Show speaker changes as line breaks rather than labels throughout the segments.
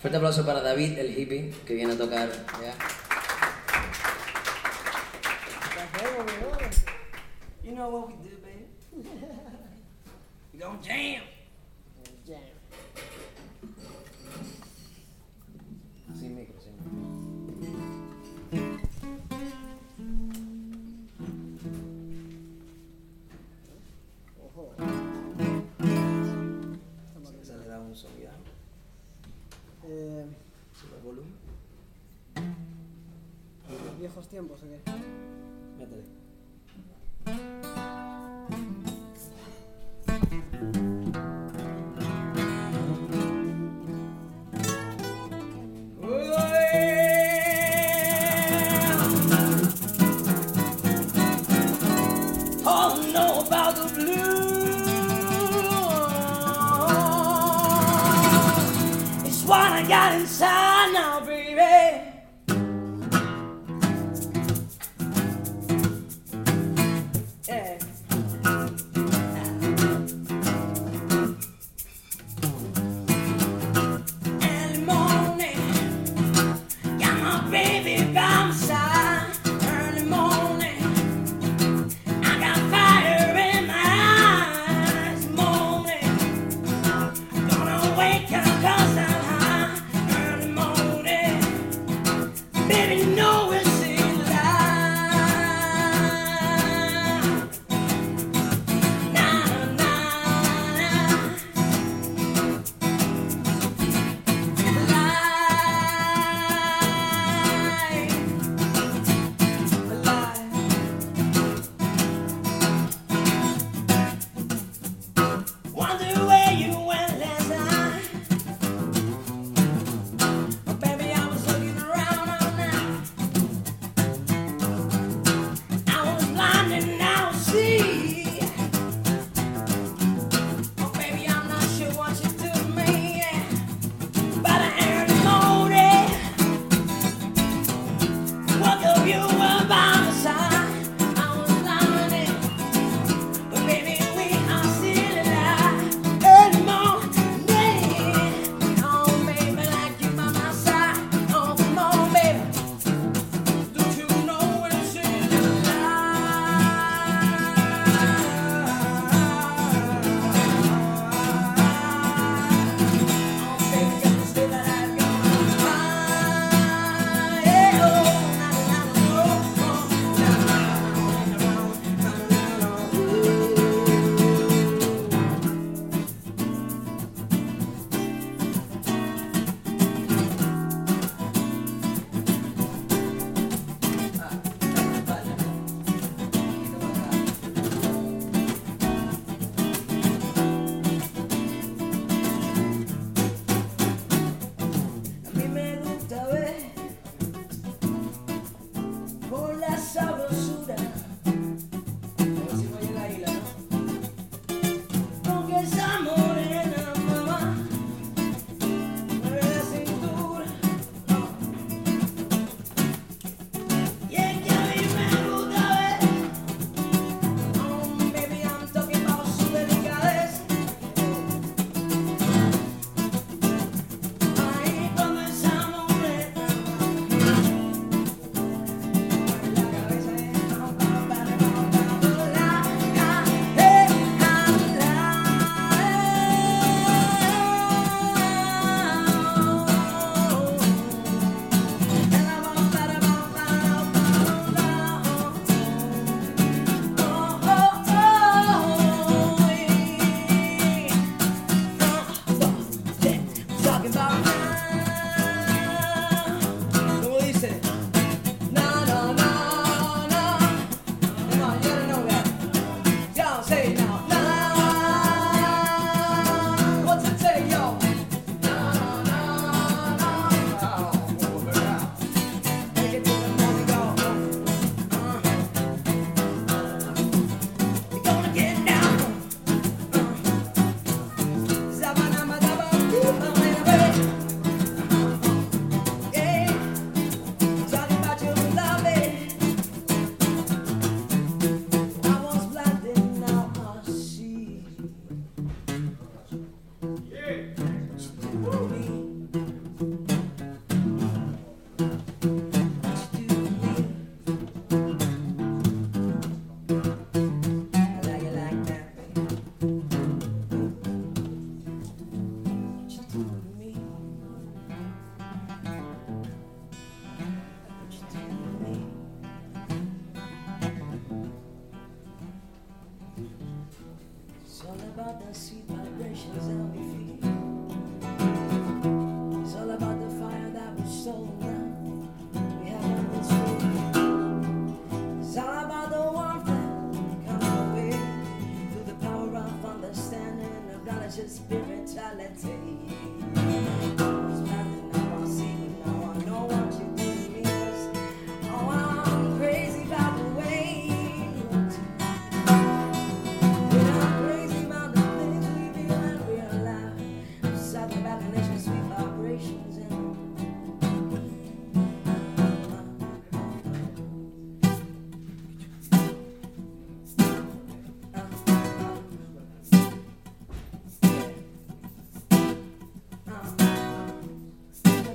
Fuerte aplauso para David, el hippie, que viene a tocar. ¿ya?
You know what we do, baby. We gonna jam.
Eh,
el volumen?
Viejos tiempos, ¿o qué?
Métale. I got inside now, baby.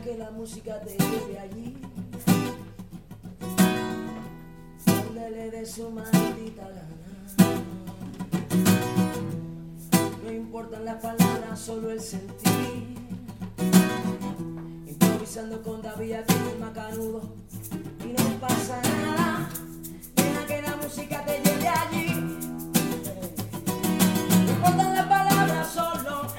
Que la música te lleve allí. Donde le dé su maldita gana. No importan las palabras, solo el sentir. Improvisando con David aquí en el macanudo. Y no pasa nada. Deja que la música te lleve allí. No importan las palabras, solo